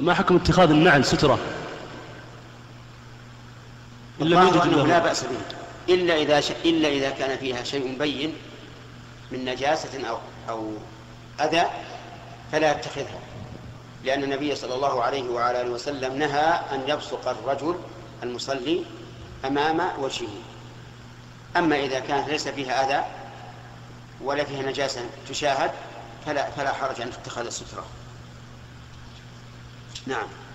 ما حكم اتخاذ النعل سترة؟ يوجد أنه لا بأس به. إلا إذا ش... إلا إذا كان فيها شيء بين من نجاسة أو أو أذى فلا يتخذها. لأن النبي صلى الله عليه وعلى آله وسلم نهى أن يبصق الرجل المصلي أمام وجهه. أما إذا كانت ليس فيها أذى ولا فيها نجاسة تشاهد فلا فلا حرج أن تتخذ السترة. نعم.